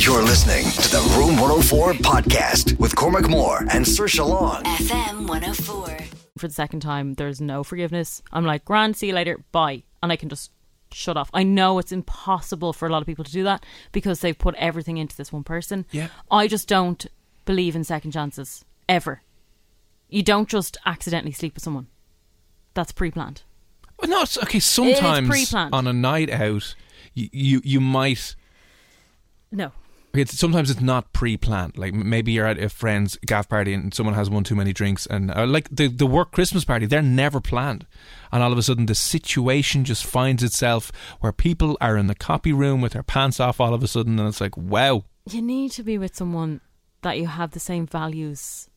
You're listening to the Room 104 podcast with Cormac Moore and Saoirse Long. FM 104. for the second time, there's no forgiveness. I'm like, grand, see you later, bye. And I can just shut off. I know it's impossible for a lot of people to do that because they've put everything into this one person. Yeah. I just don't believe in second chances, ever. You don't just accidentally sleep with someone. That's pre planned. Well, no, it's, okay. Sometimes pre-planned. on a night out, you you, you might. No. Okay, it's, sometimes it's not pre-planned. Like maybe you're at a friend's gaff party and someone has one too many drinks, and uh, like the the work Christmas party, they're never planned, and all of a sudden the situation just finds itself where people are in the copy room with their pants off all of a sudden, and it's like, wow, You need to be with someone that you have the same values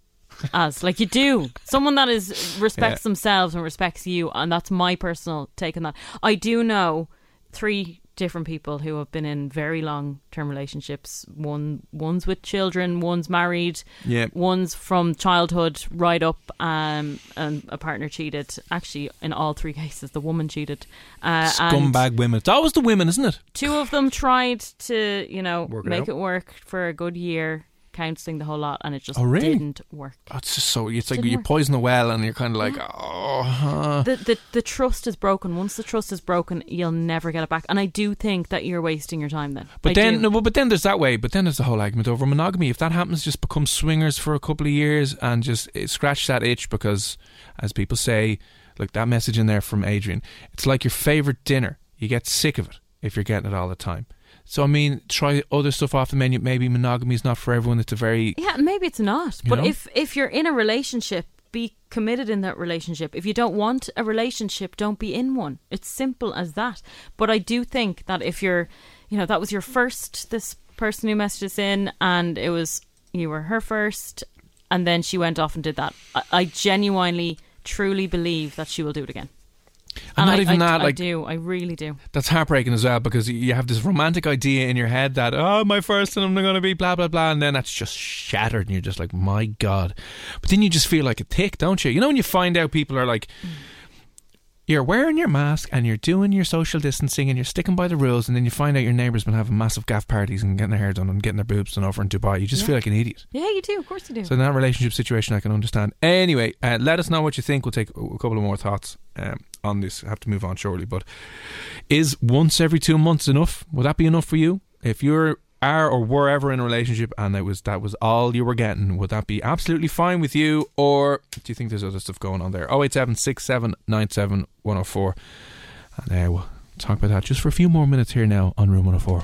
as. Like you do. Someone that is respects Yeah. themselves and respects you, and that's my personal take on that. I do know three different people who have been in very long term relationships. One one's with children, one's married, Yeah. one's from childhood right up um and a partner cheated. Actually in all three cases the woman cheated. Uh, scumbag women. It's always the women, isn't it? two of them tried to, you know, it make out. it work for a good year, counselling the whole lot, and it just Oh, really? didn't work. Oh, it's just so it's like Didn't you work. poison the well, and you're kind of like, oh, huh. The, the the trust is broken. Once the trust is broken, you'll never get it back. And I do think that you're wasting your time then. But I then, do. no, but then there's that way. But then there's the whole argument over monogamy. If that happens, just become swingers for a couple of years and just eh, scratch that itch because, as people say, like that message in there from Adrian, it's like your favorite dinner. You get sick of it if you're getting it all the time. So I mean, try other stuff off the menu. Maybe monogamy is not for everyone. It's a very yeah, maybe it's not. But know? if if you're in a relationship, be committed in that relationship. If you don't want a relationship, don't be in one. It's simple as that. But I do think that if you're, you know, that was your first this person who messaged us in, and it was you were her first, and then she went off and did that. I, I genuinely, truly believe that she will do it again. And not I, even I, that. I Like I do. I really do. that's heartbreaking as well because you- you have this romantic idea in your head that oh my first and I'm going to be blah blah blah and then that's just shattered and you're just like my god but then you just feel like a tick don't you you know when you find out people are like mm. You're wearing your mask and you're doing your social distancing and you're sticking by the rules and then you find out your neighbour's been having massive gaff parties and getting their hair done and getting their boobs done over in Dubai you just Yeah. feel like an idiot Yeah, you do. Of course you do. so in that relationship situation, I can understand. Anyway, uh, let us know what you think. We'll take a couple of more thoughts um, on this. I have to move on shortly, but is once every two months enough? Would that be enough for you? If you're are or were ever in a relationship and it was that was all you were getting, would that be absolutely fine with you, or do you think there's other stuff going on there? 087 104 and uh, we'll talk about that just for a few more minutes here now on Room 104.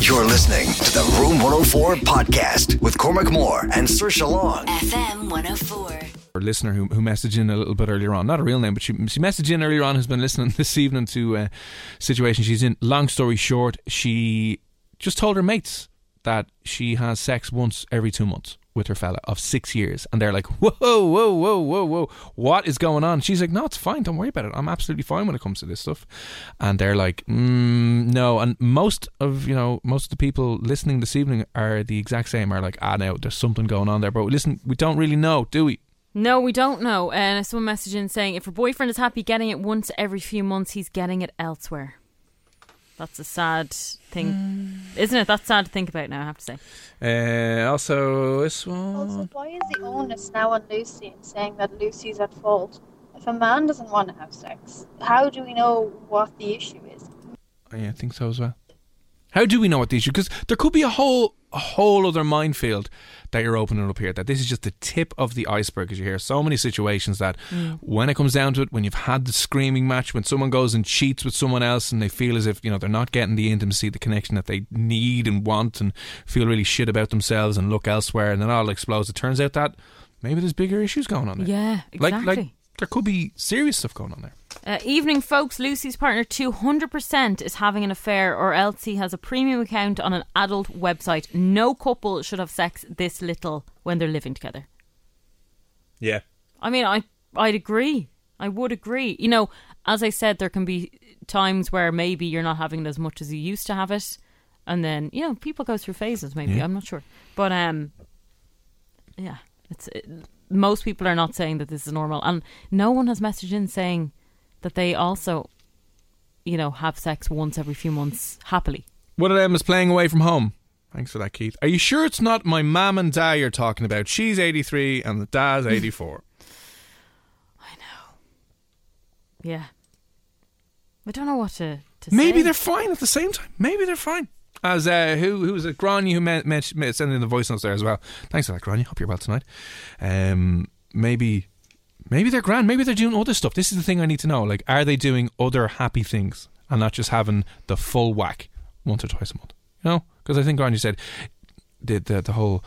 You're listening to the Room 104 podcast with Cormac Moore and Saoirse Long. FM 104. our listener who, who messaged in a little bit earlier on, not a real name, but she, she messaged in earlier on, who's been listening this evening to a situation she's in. Long story short, she just told her mates that she has sex once every two months with her fella of six years. And they're like, whoa, whoa, whoa, whoa, whoa, what is going on? She's like, no, it's fine. Don't worry about it. I'm absolutely fine when it comes to this stuff. And they're like, mm, no. And most of, you know, most of the people listening this evening are the exact same, are like, ah, no, there's something going on there. But listen, we don't really know, do we? No, we don't know. And I someone messaged in saying if her boyfriend is happy getting it once every few months, he's getting it elsewhere. That's a sad thing, isn't it? That's sad to think about now. I have to say. Uh, also, this one. Also, why is the onus now on Lucy in saying that Lucy's at fault? If a man doesn't want to have sex, how do we know what the issue is? Yeah, I think so as well. How do we know what the issue? Because there could be a whole a whole other minefield that you're opening up here. That this is just the tip of the iceberg. Because you hear so many situations that mm. when it comes down to it, when you've had the screaming match, when someone goes and cheats with someone else, and they feel as if you know they're not getting the intimacy, the connection that they need and want, and feel really shit about themselves and look elsewhere, and then all explodes. It turns out that maybe there's bigger issues going on there. Yeah, Like exactly. like there could be serious stuff going on there. Uh, evening, folks. Lucy's partner 200% is having an affair, or else he has a premium account on an adult website. No couple should have sex this little when they're living together. Yeah. I mean, I I'd agree. I would agree. You know, as I said, there can be times where maybe you're not having it as much as you used to have it, and then you know people go through phases. Maybe Yeah. I'm not sure, but um, yeah, it's it, most people are not saying that this is normal, and no one has messaged in saying that they also, you know, have sex once every few months happily. One of them is playing away from home. Thanks for that, Keith. Are you sure it's not my mum and dad you're talking about? She's 83 and the dad's 84. I know. Yeah, I don't know what to. to Maybe say. they're fine at the same time. Maybe they're fine. As uh, who who was it? Grania who meant, meant, sending in the voice notes there as well. Thanks for that, Grania. Hope you're well tonight. Um, maybe maybe they're grand. Maybe they're doing other stuff. This is the thing I need to know. Like, are they doing other happy things and not just having the full whack once or twice a month? You know, because I think Grania said the the, the whole.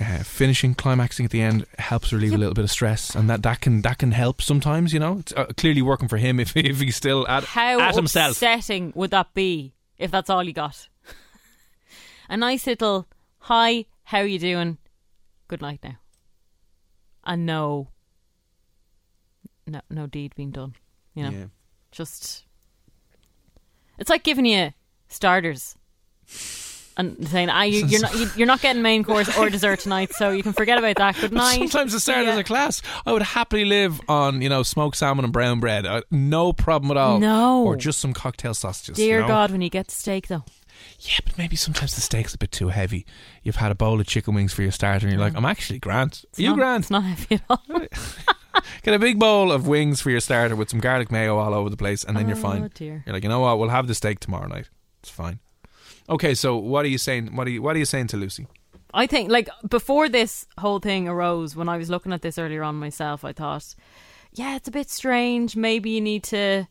Uh, finishing climaxing at the end helps relieve a little bit of stress, and that, that can that can help sometimes. You know, it's uh, clearly working for him if if he's still at How at himself. upsetting would that be if that's all you got? a nice little hi, how are you doing? Good night now. And no, no, no deed being done. You know, Yeah. just it's like giving you starters and saying, "Ah, you, you're not you, you're not getting main course or dessert tonight, so you can forget about that. Good night." Sometimes the start Yeah. of a class, I would happily live on you know smoked salmon and brown bread, uh, no problem at all. No. or just some cocktail sausages. Dear you know? God, when you get steak though, yeah, but maybe sometimes the steak's a bit too heavy. You've had a bowl of chicken wings for your starter, and you're like, I'm actually grand. Are you not, grand? It's not heavy at all. Get a big bowl of wings for your starter with some garlic mayo all over the place, and then you're Oh, fine. dear. You're like, you know what? We'll have the steak tomorrow night. It's fine. Okay, so what are you saying? What are you What are you saying to Lucy? I think like before this whole thing arose, when I was looking at this earlier on myself, I thought, yeah, it's a bit strange. Maybe you need to,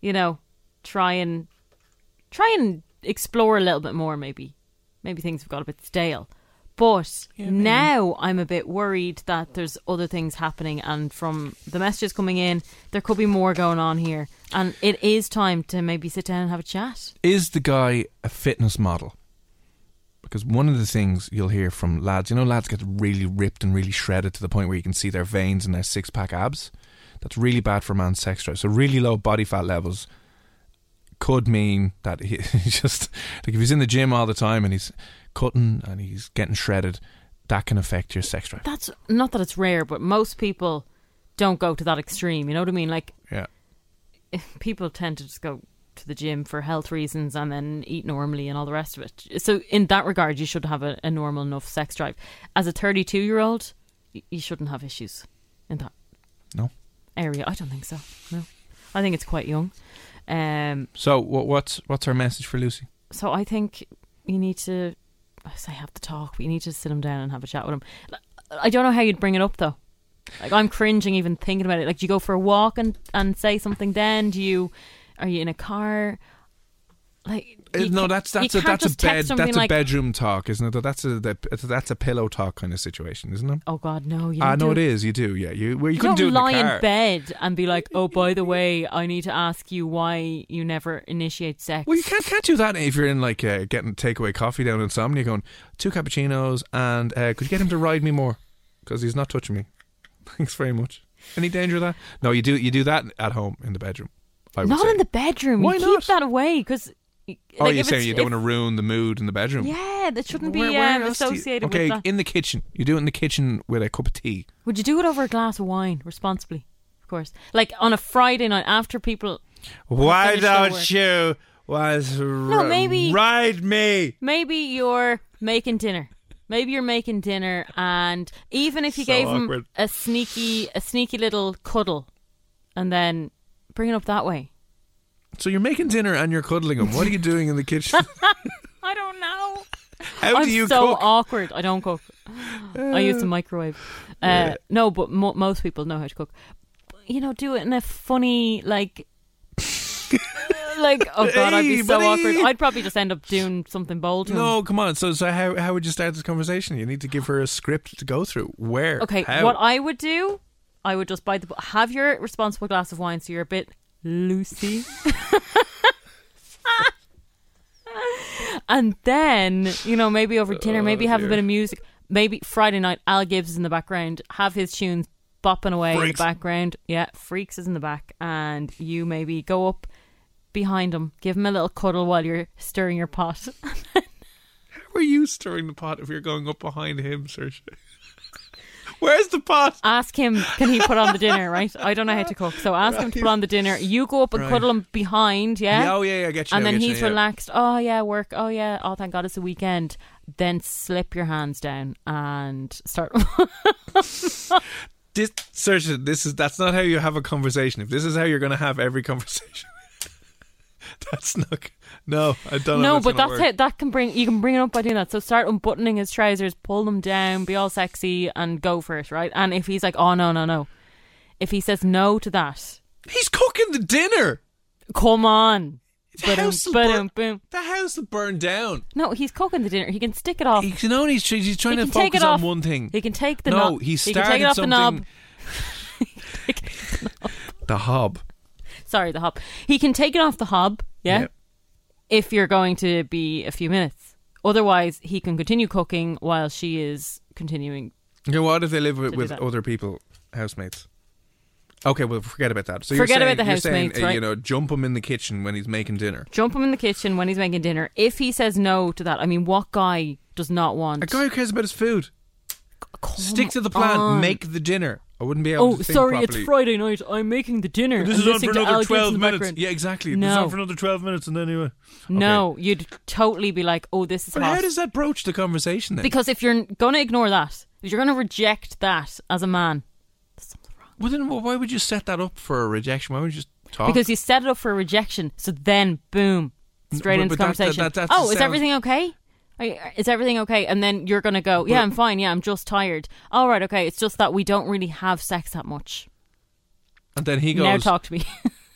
you know, try and try and explore a little bit more. Maybe, maybe things have got a bit stale. But now I'm a bit worried that there's other things happening, and from the messages coming in, there could be more going on here, and it is time to maybe sit down and have a chat. is the guy a fitness model? Because one of the things you'll hear from lads, you know, lads get really ripped and really shredded to the point where you can see their veins and their six pack abs. That's really bad for a man's sex drive. So really low body fat levels could mean that he he's just like if he's in the gym all the time and he's cutting and he's getting shredded, that can affect your sex drive. That's not that it's rare, but most people don't go to that extreme. You know what I mean? Like Yeah. people tend to just go to the gym for health reasons and then eat normally and all the rest of it. So in that regard, you should have a, a normal enough sex drive. As a 32 year old, you shouldn't have issues in that No. area. I don't think so. No, I think it's quite young. Um, So what, what's what's our message for Lucy? so I think you need to. I say have to talk, but you need to sit him down and have a chat with him. I don't know how you'd bring it up though. Like I'm cringing even thinking about it. Like, do you go for a walk and and say something? Then do you? Are you in a car? Like you no, that's that's a that's a bed that's a bedroom talk, isn't it? That's a that- that's a pillow talk kind of situation, isn't it? Oh God, no! You no, do it is. You do, yeah. You well, you, You couldn't do it lie in car. bed and be like, "Oh, by the way, I need to ask you why you never initiate sex." Well, you can't can't do that if you're in like uh, getting takeaway coffee down in Insomnia, going two cappuccinos and uh, could you get him to ride me more because he's not touching me. Thanks very much. Any danger of that? No, you do you do that at home in the bedroom. I Not say. in the bedroom. Why you not? keep that away because. Oh, you're saying you don't want to ruin the mood in the bedroom. Yeah, that shouldn't be Where- where um, you- associated okay, with that. Okay, in the kitchen. You do it in the kitchen with a cup of tea. Would you do it over a glass of wine responsibly? Of course. Like on a Friday night after people. Why don't you was No, maybe- ride me? Maybe you're making dinner. Maybe you're making dinner, and even if you So gave awkward. him a sneaky, a sneaky little cuddle, and then bring it up that way. So you're making dinner and you're cuddling him. What are you doing in the kitchen? I don't know. How I'm do you so cook? awkward. I don't cook. I use the microwave. Uh, Yeah. No, but mo- most people know how to cook. You know, do it in a funny like. like oh god, I'd be so buddy. awkward. I'd probably just end up doing something bold. To him. No, come on. So, so how how would you start this conversation? You need to give her a script to go through. Where? Okay, How? what I would do, I would just buy the have your responsible glass of wine, so you're a bit loosey. and then you know maybe over uh, dinner, maybe oh have a bit of music. Maybe Friday night, Al Gibbs is in the background. Have his tunes bopping away in the background. Yeah, Freaks is in the back, and you maybe go up behind him, give him a little cuddle while you're stirring your pot. How are you stirring the pot if you're going up behind him, Saoirse? Where's the pot? ask him can he put on the dinner right i don't know how to cook so ask him to put on the dinner you go up and Right. cuddle him behind yeah, oh yeah, yeah, I get you. and I then get you, he's yeah. relaxed oh yeah work oh yeah oh thank god it's a weekend then slip your hands down and start This, Saoirse, this is that's not how you have a conversation. If this is how you're going to have every conversation, that's not. No, I don't know. no but that's work. it that can bring you can bring it up by doing that so start unbuttoning his trousers pull them down be all sexy and go for it right and if he's like oh no no no if he says no to that He's cooking the dinner. come on The house burn- boom. The house will burn down. no he's cooking the dinner he can stick it off He can only he's, trying He to can take focus it on off. one thing. He can take the no, knob. he can started take it off something. the knob. the hob. Sorry, the hob. He can take it off the hob. Yeah. If you're going to be a few minutes. Otherwise, he can continue cooking while she is continuing. Okay, what if they live with, do with that. other people, housemates? Okay, well, forget about that. So Forget you're about saying, the you're saying, housemates, uh, right? You know, jump him in the kitchen when he's making dinner. Jump him in the kitchen when he's making dinner. If he says no to that, I mean, what guy does not want? A guy who cares about his food. Come Stick to the plan. on. Make the dinner. I wouldn't be able Oh, to think sorry, properly. it's Friday night. I'm making the dinner. This and is on listening for to another Al Gibbs in 12 the minutes. Yeah, exactly. This No. is on for another 12 minutes and then anyway. Uh, no, you'd totally be like, oh, this is But hot. how does that broach the conversation then? Because if you're going to ignore that, if you're going to reject that as a man, there's something wrong. well, then why would you set that up for a rejection? Why would you just talk? because you set it up for a rejection. So then, boom, straight But- into but that- conversation. that- that oh, is sounds- everything okay? Is everything okay? And then you're gonna go, yeah, I'm fine. Yeah, I'm just tired. All right, okay. It's just that we don't really have sex that much. and then he goes, now talk to me.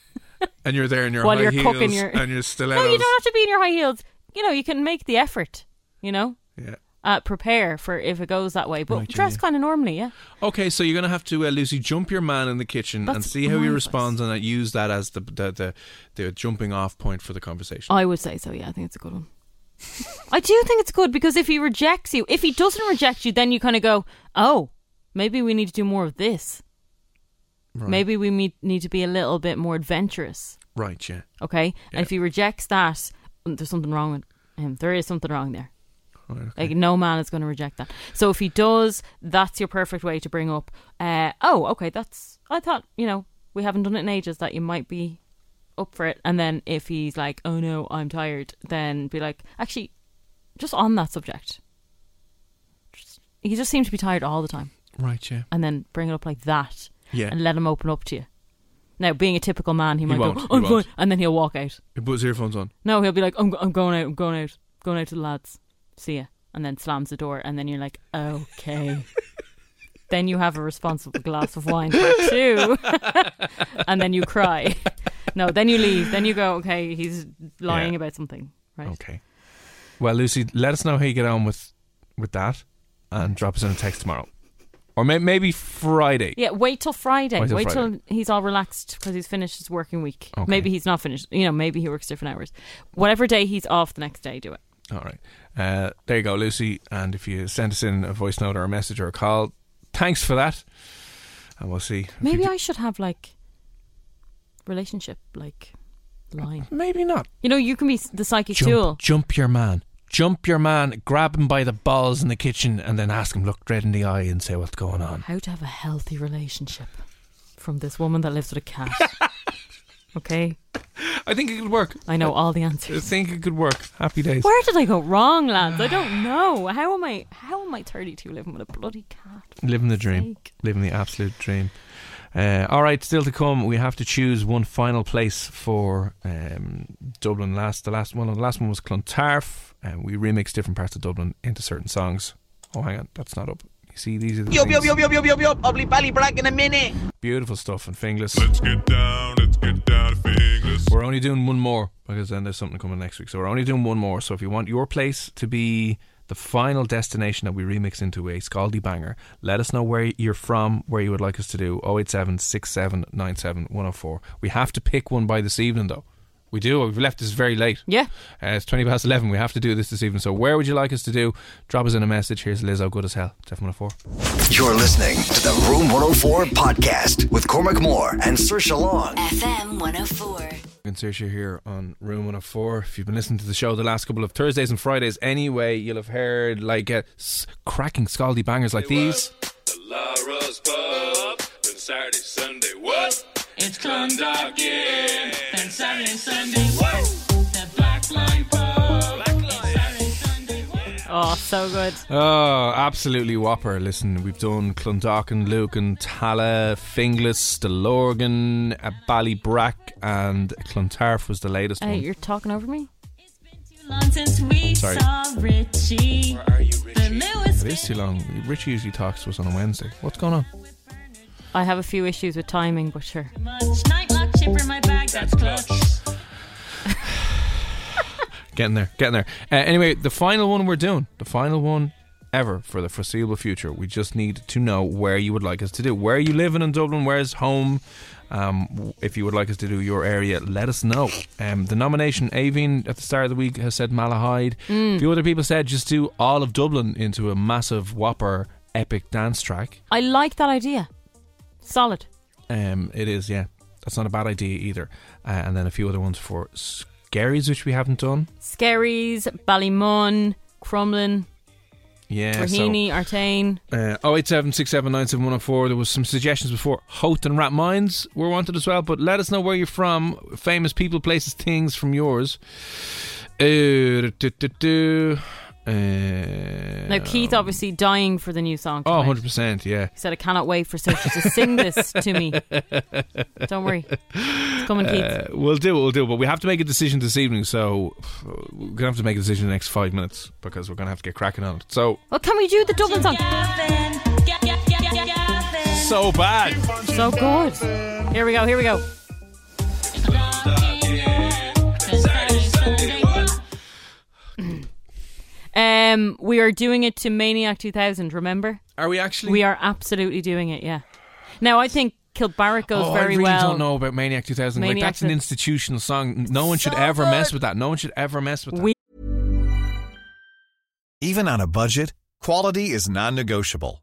and you're there in your While high you're heels, cooking your- and you're stilettos. no, you don't have to be in your high heels. You know, you can make the effort. You know, Yeah. uh, prepare for if it goes that way, but Right, yeah, dress yeah. kind of normally. Yeah. Okay, so you're gonna have to uh, Lucy jump your man in the kitchen and That's see how he responds, and uh, use that as the, the the the jumping off point for the conversation. I would say so. Yeah, I think it's a good one. I do think it's good because if he rejects you, if he doesn't reject you, then you kind of go, oh, maybe we need to do more of this. Right. Maybe we need, need to be a little bit more adventurous. Right, yeah. Okay, Yeah. and if he rejects that, mm, there's something wrong with him. There is something wrong there. Right, okay. Like no man is going to reject that. So if he does, that's your perfect way to bring up. Uh, oh, okay, that's. I thought you know we haven't done it in ages. That you might be up for it. And then if he's like, oh no, I'm tired, then be like, actually, just on that subject. Just, he just seems to be tired all the time, right, yeah. and then bring it up like that, Yeah. and let him open up to you. Now, being a typical man, he might won't, go, he "I'm won't. and then he'll walk out. He puts earphones on. No, he'll be like, I'm, I'm going out, I'm going out, going out to the lads. See ya. And then slams the door, and then you're like, okay. then you have a responsible glass of wine part two. and then you cry. No, then you leave. Then you go, okay, he's lying Yeah. about something, right? Okay. Well, Lucy, let us know how you get on with with that, and drop us in a text tomorrow, or may- maybe Friday. Yeah, wait till Friday. Wait Wait till till, Friday. he's all relaxed because he's finished his working week. Okay. Maybe he's not finished. You know, maybe he works different hours. Whatever day he's off, the next day, do it. All right. Uh, there you go, Lucy. And if you send us in a voice note or a message or a call, thanks for that. And we'll see. Maybe I should have like relationship like line. maybe not. You know, you can be the psychic Jump, tool. jump your man. Jump your man. Grab him by the balls in the kitchen, and then ask him, look dead in the eye, and say what's going on. How to have a healthy relationship from this woman that lives with a cat. okay, I think it could work. I know all the answers. I think it could work. Happy days. Where did I go wrong, lads? I don't know. How am I? How am I 32 living with a bloody cat? Living the dream. Sake. Living the absolute dream. Uh, all right, still to come. We have to choose one final place for um, Dublin. Last, the last one, the last one was Clontarf, and we remixed different parts of Dublin into certain songs. Oh, hang on, that's not up. You see, these are the Yup, yup, things. yup, yup, yup, yup, yup. Ugly Bally Black in a minute. beautiful stuff and Finglas. Let's get down, let's get down to fingers. We're only doing one more because then there's something coming next week. So we're only doing one more. So if you want your place to be the final destination that we remix into a Scaldy banger, let us know where you're from, where you would like us to do 087 6797 104. We have to pick one by this evening though. We do. We've left this very late. Yeah. Uh, it's 20 past 11. We have to do this this evening. So where would you like us to do? Drop us in a message. Here's Lizzo, good as hell. It's F104. You're listening to the Room 104 podcast with Cormac Moore and Saoirse Long. FM 104. And Saoirse here on Room 104. If you've been listening to the show the last couple of Thursdays and Fridays anyway, you'll have heard like uh, s- cracking scaldy bangers like these. The Lara's pub, then Saturday, Sunday, what? It's Clondalkin, then Saturday, Sunday, what? Oh, so good. Oh, absolutely whopper. Listen, we've done Clondalkin, Lucan, Tallaght, Finglas, Stillorgan, Ballybrack, and Clontarf was the latest Hey, one. you're talking over me? It's been too long since we Sorry. saw Richie. Where are you, Richie? It is too long. Richie usually talks to us on a Wednesday. What's going on? I have a few issues with timing, but sure. much night lock chipper my bag. That's clutch. Getting there, getting there. Uh, anyway, the final one we're doing, the final one ever for the foreseeable future. We just need to know where you would like us to do. Where are you living in Dublin? Where's home? Um, if you would like us to do your area, let us know. Um, the nomination, Aveen at the start of the week has said Malahide. A few other people said just do all of Dublin into a massive whopper epic dance track. I like that idea. Solid. Um, it is, yeah. That's not a bad idea either. Uh, and then a few other ones for Skerries, which we haven't done. Skerries, Ballymun, Crumlin, Yeah, so- Raheny, Artane. Uh, 087 There was some suggestions before. Howth and Rathmines were wanted as well, but let us know where you're from. Famous people, places, things from yours. Uh, do, do, do. Uh, Now, Keith obviously dying for the new song. Oh, 100%, yeah. He said, I cannot wait for Saoirse to sing this to me. Don't worry. It's coming, Keith. Uh, we'll do it, we'll do it. But we have to make a decision this evening, so we're going to have to make a decision in the next five minutes because we're going to have to get cracking on it. So, Well, can we do the Dublin song? So bad. So good. Here we go, here we go. Um, we are doing it to Maniac 2000, remember? Are we actually? We are absolutely doing it, yeah. Now, I think Kilbarrack goes oh, very I really well. don't know about Maniac 2000. like that's an institutional song. No one should ever mess with that. No one should ever mess with that. We Even on a budget, quality is non-negotiable.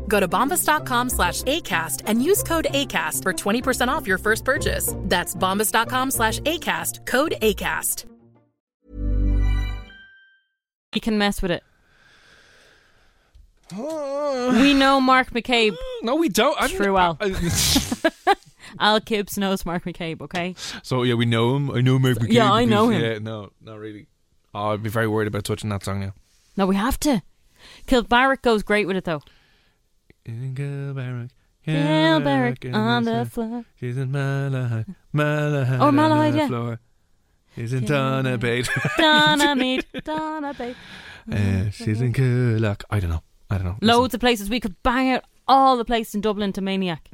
Go to bombas.com slash ACAST and use code ACAST for 20% off your first purchase. That's bombas.com slash ACAST, code ACAST. you can mess with it. we know Mark McCabe. No, we don't. I True well. Al Gibbs knows Mark McCabe, okay? so yeah, we know him. I know Mark McCabe. Yeah, I because- know him. Yeah, no, not really. Oh, I'd be very worried about touching that song now. No, we have to. Kilbarrack goes great with it, though. She's in Kilbarrack. Kilbarrack on the floor. She's in Malahide. Malahide. Oh, on Malahide, the yeah. floor. She's in Kilbarrack. Donabate. Donna meet Donna babe. Uh, she's in Coolock. I don't know. I don't know. Loads of places we could bang out all the places in Dublin to Maniac.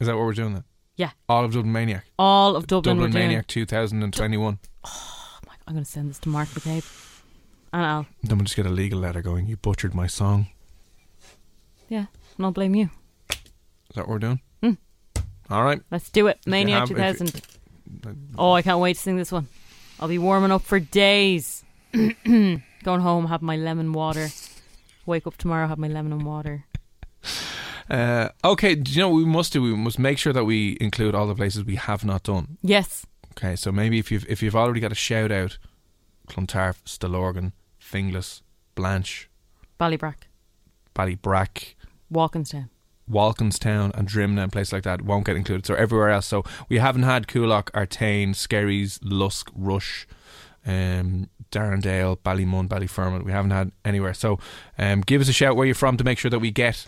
Is that what we're doing then? Yeah. All of Dublin Maniac. All of Dublin. Dublin. Maniac 2021. I'm going to send this to Mark McCabe. And I'll, Then we'll just get a legal letter going. You butchered my song. Yeah, and I'll blame you. Is that what we're doing? Hmm. All right. Let's do it. have- if you- 2000. Oh, I can't wait to sing this one. I'll be warming up for days. Going home, have my lemon water. Wake up tomorrow, have my lemon and water. Uh, okay, do you know what we must do? We must make sure that we include all the places we have not done. Yes. Okay, so maybe if you've if you've already got a shout out, Clontarf, Stillorgan, Finglas, Blanche, Ballybrack, Ballybrack, Walkinstown. Walkinstown, and Drimnagh, and places like that won't get included. So everywhere else. So we haven't had Coolock, Artane, Skerries, Lusk, Rush, um, Darndale, Ballymun, Ballyfermot. We haven't had anywhere. So um, give us a shout where you're from to make sure that we get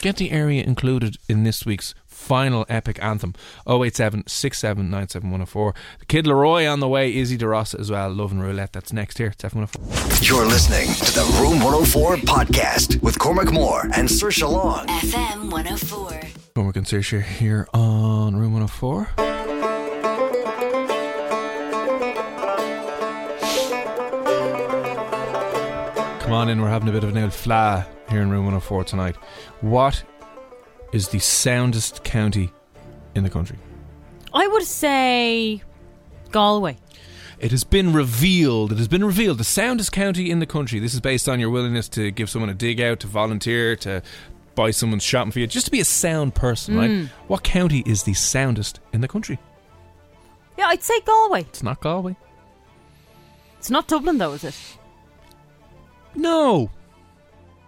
get the area included in this week's final epic anthem 087 6797104 the Kid LAROI on the way Izzy DeRossa as well Love and Roulette that's next here it's F104 You're listening to the Room 104 podcast with Cormac Moore and Saoirse Long. FM 104. Cormac and Saoirse here on Room 104 Come on in, we're having a bit of an old fla here in Room 104 tonight. What is the soundest county in the country? I would say Galway. It has been revealed. It has been revealed. The soundest county in the country. This is based on your willingness to give someone a dig out, to volunteer, to buy someone's shopping for you, just to be a sound person, Mm. right? What county is the soundest in the country? Yeah, I'd say Galway. It's not Galway. It's not Dublin, though, is it? No.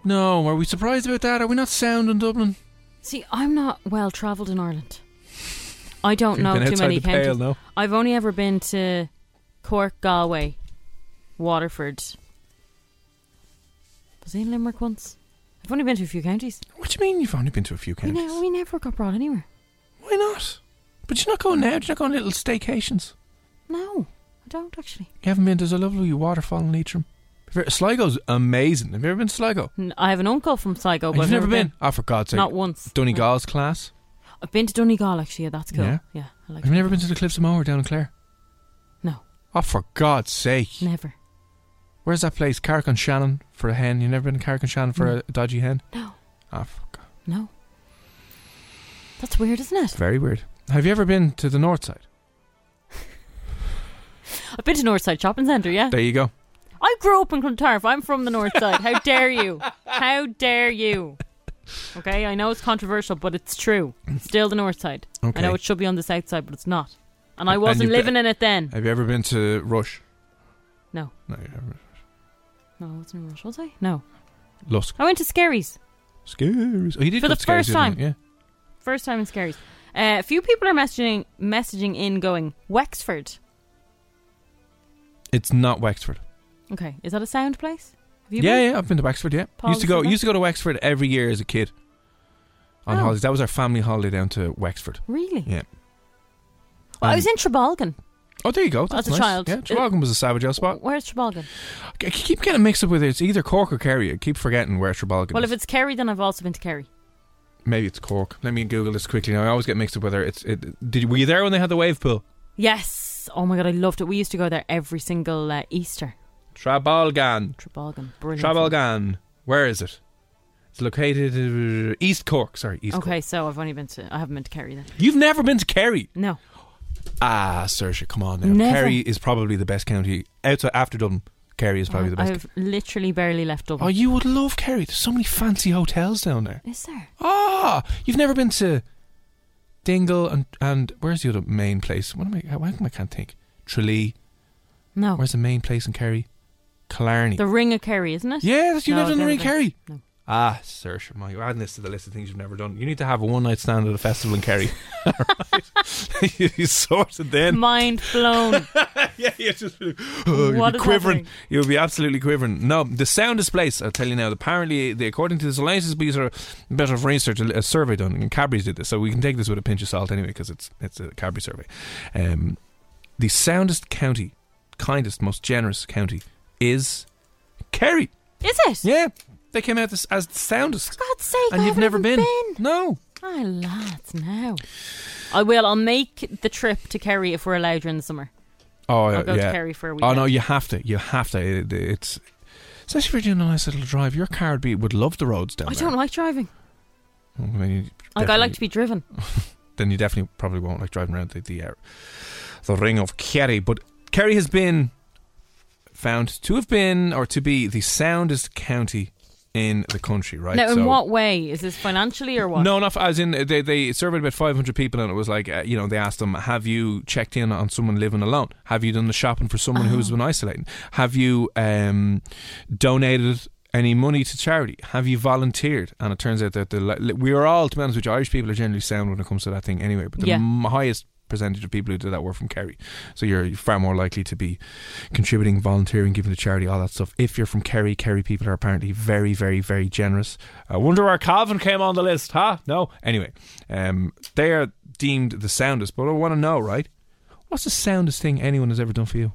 No. Are we surprised about that? Are we not sound in Dublin? See, I'm not well travelled in Ireland. I don't You've know been too outside many the pale, counties. no? I've only ever been to Cork, Galway, Waterford. Was I in Limerick once? I've only been to a few counties. What do you mean you've only been to a few We, counties? ne- we never got brought anywhere. Why not? But you're not going mm. now. You're not going on little staycations. No, I don't actually. You haven't been. There's a lovely waterfall in Leitrim. Have you ever- Sligo's amazing. Have you ever been to Sligo? N- I have an uncle from Sligo, but you've I've never been? Oh, for God's sake. Not once. Donegal's class. I've been to Donegal actually. Yeah, that's cool. Yeah? Yeah, I like Have you never been to the Cliffs of Moher down in Clare? No. Oh, for God's sake. Never. Where's that place? Carrick on Shannon for a hen. You've never been to Carrick on Shannon for a dodgy hen? No. Oh, for God. No. That's weird, isn't it? Very weird. Have you ever been to the north side? I've been to Northside Shopping Centre, yeah. There you go. Grew up in Clontarf. I'm from the north side. How dare you? How dare you? Okay, I know it's controversial, but it's true. It's still the north side. Okay. I know it should be on the south side, but it's not. And I wasn't you've living been- in it then. Have you ever been to Rush? No. No, you haven't. No, I wasn't in Rush, was I? No. Lusk. I went to Skerries. Skerries. Oh, you did For go the to Skerries, first didn't time. you? Yeah. First time in Skerries. Uh, a few people are messaging messaging in going, Wexford. It's not Wexford. Okay, is that a sound place? Have you yeah, been? yeah, I've been to Wexford. Yeah, used to go. Used to go to Wexford every year as a kid. On Oh. holidays, that was our family holiday down to Wexford. Really? Yeah. Well, I Um, was in Trabolgan. Oh, there you go. That's As a nice. child. Yeah, Trabolgan was a savage old spot. Where's Trabolgan? I keep getting mixed up with it. It's either Cork or Kerry. I keep forgetting where Trabolgan Well, is. if it's Kerry, then I've also been to Kerry. Maybe it's Cork. Let me Google this quickly. Now I always get mixed up whether it's. It, did were you there when they had the wave pool? Yes. Oh my god, I loved it. We used to go there every single uh, Easter. Trabolgan. Trabolgan. Brilliant. Trabolgan. Where is it? It's located uh, East Cork. Sorry, East Cork. Okay, so I've only been to. I haven't been to Kerry then. You've never been to Kerry? No. Ah, Saoirse, come on now. Never. Kerry is probably the best county outside after Dublin. Kerry is probably the best. I've literally barely left Dublin. Oh, you would love Kerry. There's so many fancy hotels down there. Is there? Ah, you've never been to Dingle and and where's the other main place? What am I? Why come I can't think? Tralee. No. Where's the main place in Kerry? Killarney. The Ring of Kerry, isn't it? yeah, that's, you No, lived in the Ring of Kerry. No. Ah, sir, my, you're adding this to the list of things you've never done. You need to have a one night stand at a festival in Kerry. Right. you sorted then. Mind blown. yeah, you just oh, you'll be quivering. You'll be absolutely quivering. No, the soundest place. I'll tell you now. Apparently, the, according to the latest piece of a bit of research, a, a survey done, and Cadbury's did this, so we can take this with a pinch of salt anyway because it's it's a Cadbury survey. Um, the soundest county, kindest, most generous county is Kerry. Is it? Yeah, they came out as, as the soundest. For God's sake, And I you've haven't never even been? No. I oh, lads, now. I will. I'll make the trip to Kerry if we're allowed during the summer. Oh, I'll go to. Kerry for a week. Oh no, you have to. You have to. It- it's especially if you're doing a nice little drive. Your car would be would love the roads down there. I there. don't like driving. Then you Like I like to be driven. then you definitely probably won't like driving around the the, uh, the ring of Kerry. But Kerry has been found to have been or to be the soundest county in the country. Right Now, in So- what way is this financially or what? No, not as in they they surveyed about 500 people and it was like uh, you know they asked them have you checked in on someone living alone? Have you done the shopping for someone who's been isolating? Have you um, donated any money to charity? Have you volunteered? And it turns out that the we are all to be honest with you, Irish people are generally sound when it comes to that thing anyway. But the Yeah. m- highest percentage of people who did that were from Kerry, so you're far more likely to be contributing, volunteering, giving to charity, all that stuff. If you're from Kerry, Kerry people are apparently very, very, very generous. I wonder where Cavan came on the list, huh? No. Anyway, um, they are deemed the soundest, but I want to know, right? What's the soundest thing anyone has ever done for you?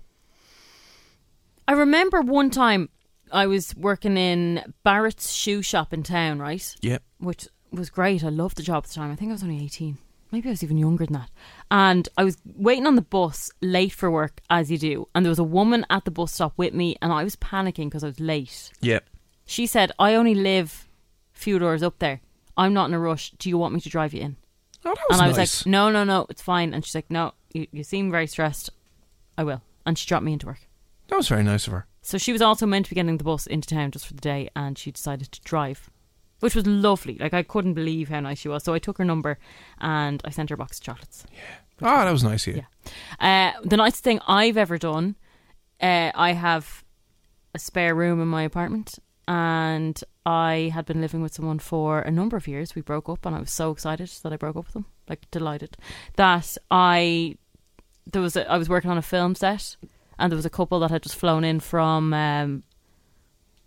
I remember one time I was working in Barrett's shoe shop in town, right? Yep. Which was great. I loved the job at the time. I think I was only 18. Maybe I was even younger than that. And I was waiting on the bus late for work, as you do. And there was a woman at the bus stop with me, and I was panicking because I was late. Yep. She said, I only live a few doors up there. I'm not in a rush. Do you want me to drive you in? Oh, that was and I was nice. like, no, no, no, it's fine. And she's like, no, you, you seem very stressed. I will. And she dropped me into work. That was very nice of her. So she was also meant to be getting the bus into town just for the day, and she decided to drive, which was lovely. Like I couldn't believe how nice she was. So I took her number and I sent her a box of chocolates. Yeah. Oh, that was nice of you. Uh, the nicest thing I've ever done, uh, I have a spare room in my apartment, and I had been living with someone for a number of years. We broke up, and I was so excited that I broke up with them, like delighted that I there was a, I was working on a film set, and there was a couple that had just flown in from um,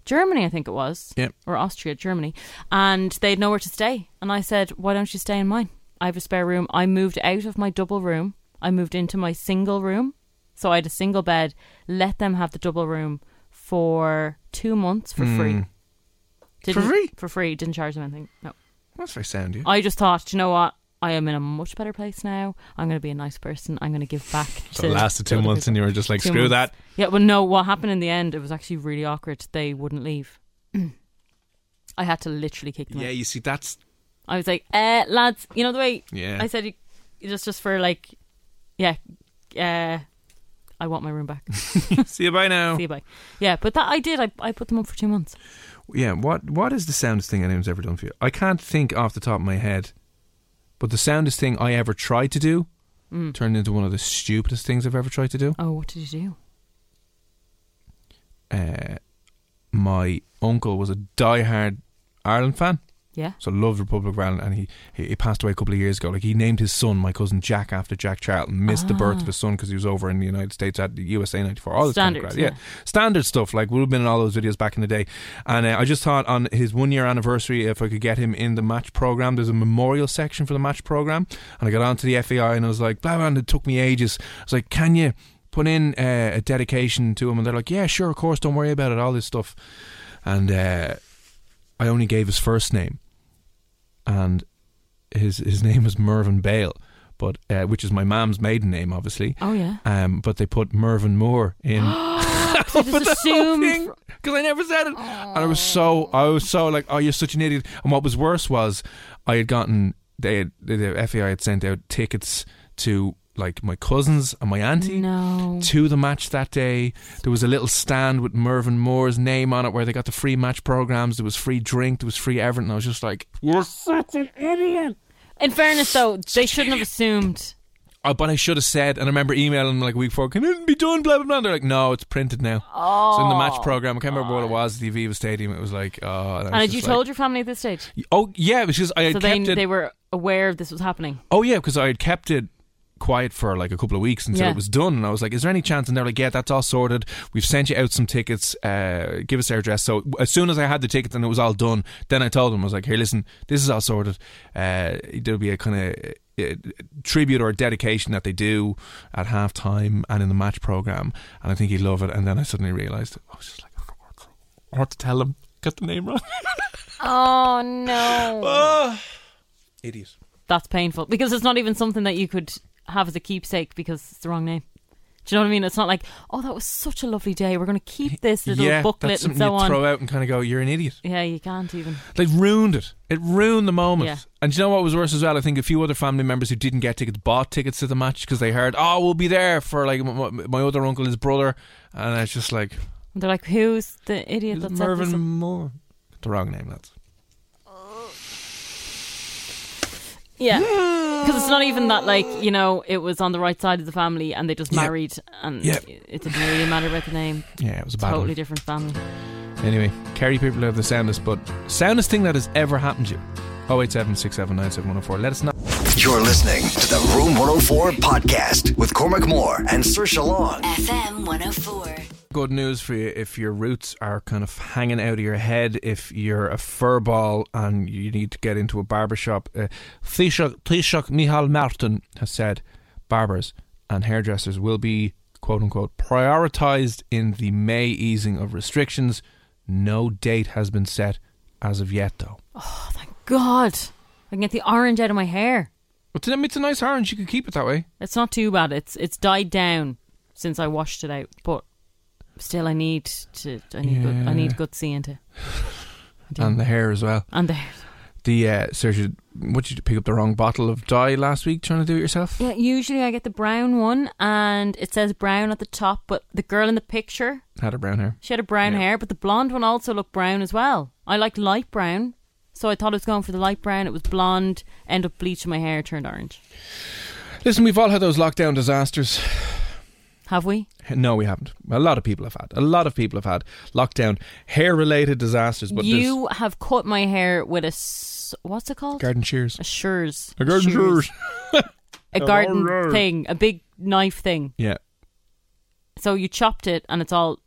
Germany, I think it was, Yep. or Austria, Germany, and they had nowhere to stay. And I said, "Why don't you stay in mine? I have a spare room." I moved out of my double room. I moved into my single room, so I had a single bed. Let them have the double room for two months for free. Mm. For Didn't- free? For free. Didn't charge them anything. No. That's very sound, you. I just thought, you know what? I am in a much better place now. I'm going to be a nice person. I'm going to give back. So to it lasted two months people." and you were just like, Two screw months. that. Yeah, well, no. What happened in the end? It was actually really awkward. They wouldn't leave. I had to literally kick them. Yeah, out. you see, that's I was like, uh, lads, you know the way. Yeah. I said, you, just just for like, yeah, uh, I want my room back. see you bye now. See you bye. Yeah, but that I did. I I put them up for two months. Yeah, what what is the soundest thing anyone's ever done for you? I can't think off the top of my head, but the soundest thing I ever tried to do Mm. turned into one of the stupidest things I've ever tried to do. Oh, what did you do? Uh, my uncle was a diehard Ireland fan. Yeah. So loved Republic of Ireland, and he, he he passed away a couple of years ago. Like he named his son, my cousin Jack, after Jack Charlton. Missed the birth Ah. of his son because he was over in the United States at the USA '94. All this Standard, kind of crap. yeah. standard stuff. Like would have been in all those videos back in the day. And uh, I just thought on his one year anniversary, if I could get him in the match program, there's a memorial section for the match program, and I got onto the FAI and I was like, blah blah. And it took me ages. I was like, can you put in uh, a dedication to him? And they're like, yeah, sure, of course, don't worry about it. All this stuff, and uh, I only gave his first name and his his name was Mervyn Bale, but uh, which is my mom's maiden name, obviously. Oh yeah. Um, but they put Mervyn Moore in. So just assumed. because I never said it, and I was so I was so like, oh, you're such an idiot. And what was worse was I had gotten they had, the FAI had sent out tickets to like my cousins and my auntie No. to the match that day. There was a little stand with Mervyn Moore's name on it where they got the free match programs. There was free drink. There was free everything. I was just like, you're such an idiot. In fairness, though, they shouldn't have assumed. Oh, but I should have said, and I remember emailing them like a week before, can it be done, blah, blah, blah. And they're like, no, it's printed now. Oh, So in the match oh. program, I can't remember what it was, the Aviva Stadium, it was like, oh. And had you told your family at this stage? Oh, yeah, because I had So they it. they were aware this was happening. Oh yeah, because I had kept it quiet for like a couple of weeks until Yeah. it was done, and I was like, "Is there any chance?" And they're like, "Yeah, that's all sorted. We've sent you out some tickets. Uh, give us their address." So as soon as I had the tickets and it was all done, then I told them, "I was like, here, listen, this is all sorted. Uh, there'll be a kind of." Uh, tribute or dedication that they do at half time and in the match program, and I think he'd love it. And then I suddenly realised I was just like, I want to tell him, got the name wrong. Oh no. Idiot. That's painful because it's not even something that you could have as a keepsake because it's the wrong name. Do you know what I mean? It's not like, oh, that was such a lovely day. We're going to keep this little yeah, booklet that's and so you on. throw out and kind of go, "You're an idiot." Yeah, you can't even. Like ruined it. It ruined the moment. Yeah. And do you know what was worse as well? I think a few other family members who didn't get tickets bought tickets to the match because they heard, "Oh, we'll be there for like m- m- my other uncle, his brother," and it's just like And they're like, who's the idiot that set this Mervyn? Moore. The wrong name, lads. Yeah. Because it's not even that, like, you know, it was on the right side of the family and they just Yeah. married and Yeah. it didn't really matter about the name. Yeah, it was a bad Totally one. different family. Anyway, Kerry people have the soundest, but soundest thing that has ever happened to you. 087 Let us know. You're listening to the Room 104 podcast with Cormac Moore and Saoirse Long. FM 104. Good news for you if your roots are kind of hanging out of your head, if you're a furball and you need to get into a barber shop. Uh, Taoiseach Micheál Martin has said barbers and hairdressers will be, quote unquote, prioritised in the May easing of restrictions. No date has been set as of yet, though. Oh, thank God. I can get the orange out of my hair. But to it's a nice orange. You could keep it that way. It's not too bad. It's it's died down since I washed it out, but still, I need to. I need good. I need good seeing to. And the hair as well. And the hair. The uh, Saoirse, what did you pick up the wrong bottle of dye last week trying to do it yourself? Yeah, usually I get the brown one, and it says brown at the top. But the girl in the picture, Had a brown hair. she had a brown Yeah. hair, but the blonde one also looked brown as well. I like light brown, so I thought I was going for the light brown. It was blonde. End up bleaching my hair, turned orange. Listen, we've all had those lockdown disasters. Have we? No, we haven't. A lot of people have had. A lot of people have had lockdown hair related disasters. But you have cut my hair with a s- what's it called? garden shears. A shears. A garden shears. a garden thing, a big knife thing. Yeah. So you chopped it, and it's all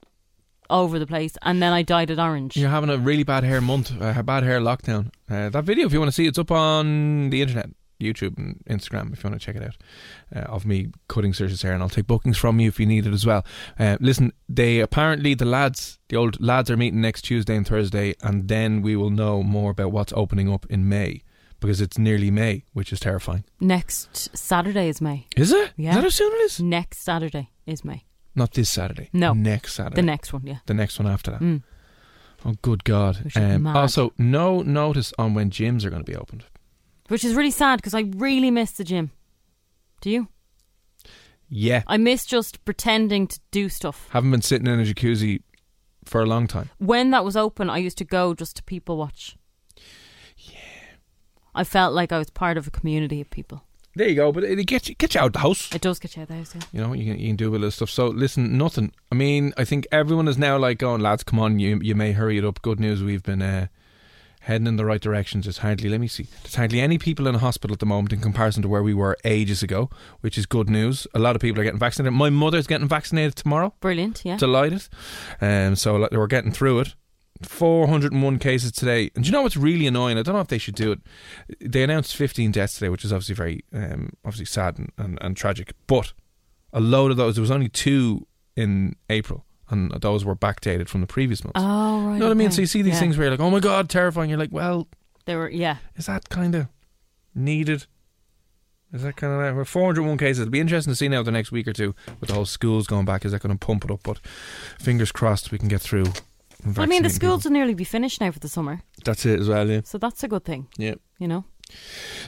over the place, and then I dyed it orange. You're having a really bad hair month, uh, a bad hair lockdown. Uh, that video, if you want to see, it's up on the internet, YouTube and Instagram, if you want to check it out, uh, of me cutting Saoirse's hair, and I'll take bookings from you if you need it as well. Uh, listen, they apparently the lads, the old lads, are meeting next Tuesday and Thursday, and then we will know more about what's opening up in May because it's nearly May, which is terrifying. Next Saturday is May. Is it? Yeah. Is that how soon it is? Next Saturday is May. Not this Saturday. No. next Saturday. The next one, yeah. The next one after that. Mm. Oh, good God! Um, also, no notice on when gyms are going to be opened. Which is really sad because I really miss the gym. Do you? Yeah, I miss just pretending to do stuff. haven't been sitting in a jacuzzi for a long time. When that was open, I used to go just to people watch. Yeah. I felt like I was part of a community of people. There you go. But it gets you, gets you out of the house. It does get you out of the house, yeah. You know, you can you can do a of stuff. So listen, nothing. I mean, I think everyone is now like going, lads, come on, you you may hurry it up. Good news, we've been uh, heading in the right directions. There's hardly, let me see, there's hardly any people in a hospital at the moment in comparison to where we were ages ago, which is good news. A lot of people are getting vaccinated. My mother's getting vaccinated tomorrow. Brilliant, yeah. Delighted. Um, so we're getting through it. 401 cases today. And do you know what's really annoying? I don't know if they should do it. They announced 15 deaths today, which is obviously very, um, obviously sad and, and, and tragic. But a load of those, there was only two in April, and those were backdated from the previous months. Oh, right. you know what I mean? So you see these Yeah. things where you're like, oh my God, terrifying. You're like, well, They were, yeah. is that kind of needed? Is that kind of like we're 401 cases? It'll be interesting to see now the next week or two with the whole schools going back. Is that going to pump it up? But fingers crossed we can get through. Well, I mean, the schools people. will nearly be finished now for the summer. That's it as well, yeah. So that's a good thing, Yeah. you know?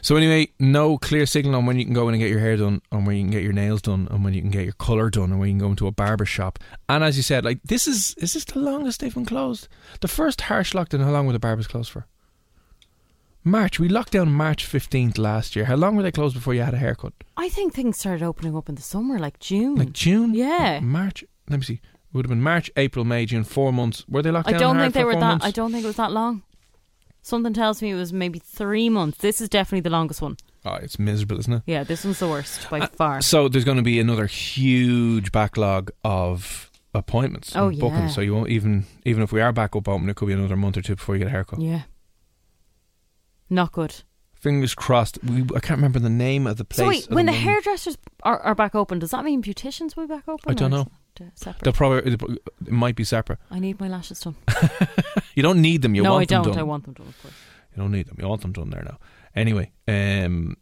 So anyway, no clear signal on when you can go in and get your hair done, on when you can get your nails done, and when you can get your colour done, and when you can go into a barber shop. And as you said, like this is is this the longest they've been closed? The first harsh lockdown, how long were the barbers closed for? March. We locked down March 15th last year. How long were they closed before you had a haircut? I think things started opening up in the summer, like June. Like June? Yeah. March. Let me see. It Would have been March, April, May, June. Four months. Were they locked I down? don't think they were that. months? I don't think it was that long. Something tells me it was maybe three months. This is definitely the longest one. Oh, it's miserable, isn't it? Yeah, this one's the worst by Uh, far. So there's going to be another huge backlog of appointments. Oh, and yeah. So you won't even even if we are back up open, it could be another month or two before you get a haircut. Yeah. Not good. Fingers crossed. We I can't remember the name of the place. So wait, of the when the hairdressers are, are back open, does that mean beauticians will be back open? I don't know. Uh, separate? They'll probably it might be separate. I need my lashes done. You don't need them. You no, want I them don't. done. I want them done, of course. You don't need them. You want them done there now. Anyway, um,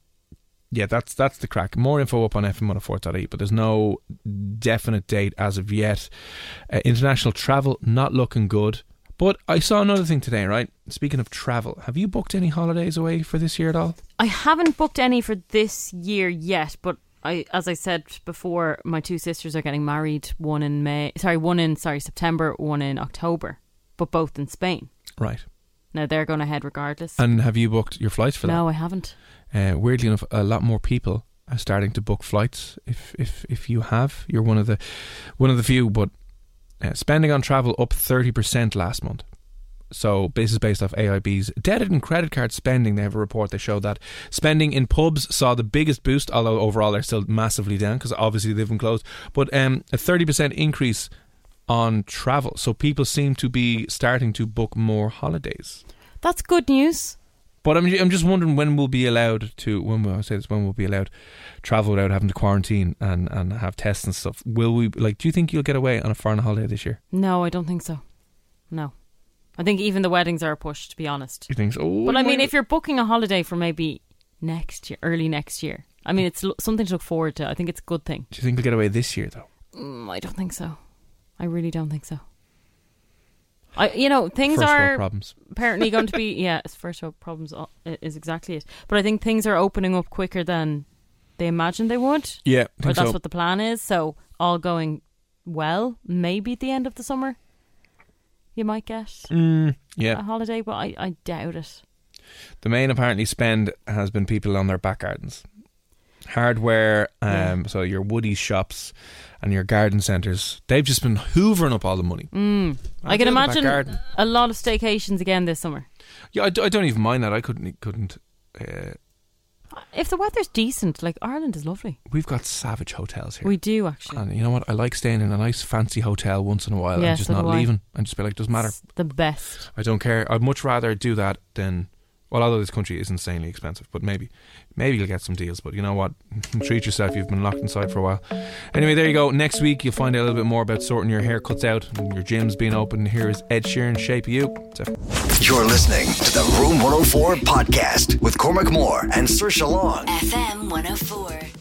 yeah, that's that's the crack. More info up on fm104.ie, but there's no definite date as of yet. Uh, international travel not looking good. But I saw another thing today, right? Speaking of travel, have you booked any holidays away for this year at all? I haven't booked any for this year yet, but I, as I said before, my two sisters are getting married. One in May, sorry, one in sorry September, one in October, but both in Spain. Right. Now they're going ahead regardless. And have you booked your flights for that? no, I haven't. Uh, weirdly enough, a lot more people are starting to book flights. If if if you have, you're one of the one of the few. But uh, spending on travel up thirty percent last month. So this is based off AIB's debit and credit card spending. They have a report. They show that spending in pubs saw the biggest boost, although overall they're still massively down because obviously they've been closed. But um, a thirty percent increase on travel. So people seem to be starting to book more holidays. That's good news. But I'm I'm just wondering when we'll be allowed to when will I say this when we'll be allowed travel without having to quarantine and, and have tests and stuff. Will we like? Do you think you'll get away on a foreign holiday this year? No, I don't think so. No, I think even the weddings are a push. To be honest, You think so? Oh, but I mean, if you're booking a holiday for maybe next year, early next year, I mean, it's lo- something to look forward to. I think it's a good thing. do you think you'll get away this year though? Mm, I don't think so. I really don't think so. I, you know, things First are problems. apparently going to be yeah, first world problems uh, is exactly it. But I think things are opening up quicker than they imagined they would. Yeah, think that's so. what the plan is. So all going well, maybe at the end of the summer, you might get Mm, a holiday, but I, I doubt it. the main apparently spend has been people on their back gardens, hardware. Um, so your Woody shops and your garden centres. They've just been hoovering up all the money. Mm. I can do the back imagine a lot of staycations again this summer. Yeah, I, d- I don't even mind that. I couldn't couldn't. Uh, If the weather's decent, like Ireland is lovely. we've got savage hotels here. We do actually. And you know what? I like staying in a nice fancy hotel once in a while Yeah, and just so not leaving and just be like, doesn't matter. It's the best. I don't care. I'd much rather do that than. Well, although this country is insanely expensive, but maybe, maybe you'll get some deals. But you know what? Treat yourself. You've been locked inside for a while. Anyway, there you go. Next week you'll find out a little bit more about sorting your haircuts out and your gyms being open. Here is Ed Sheeran, "Shape of You." It's You're listening to the Room 104 podcast with Cormac Moore and Saoirse Long. FM 104.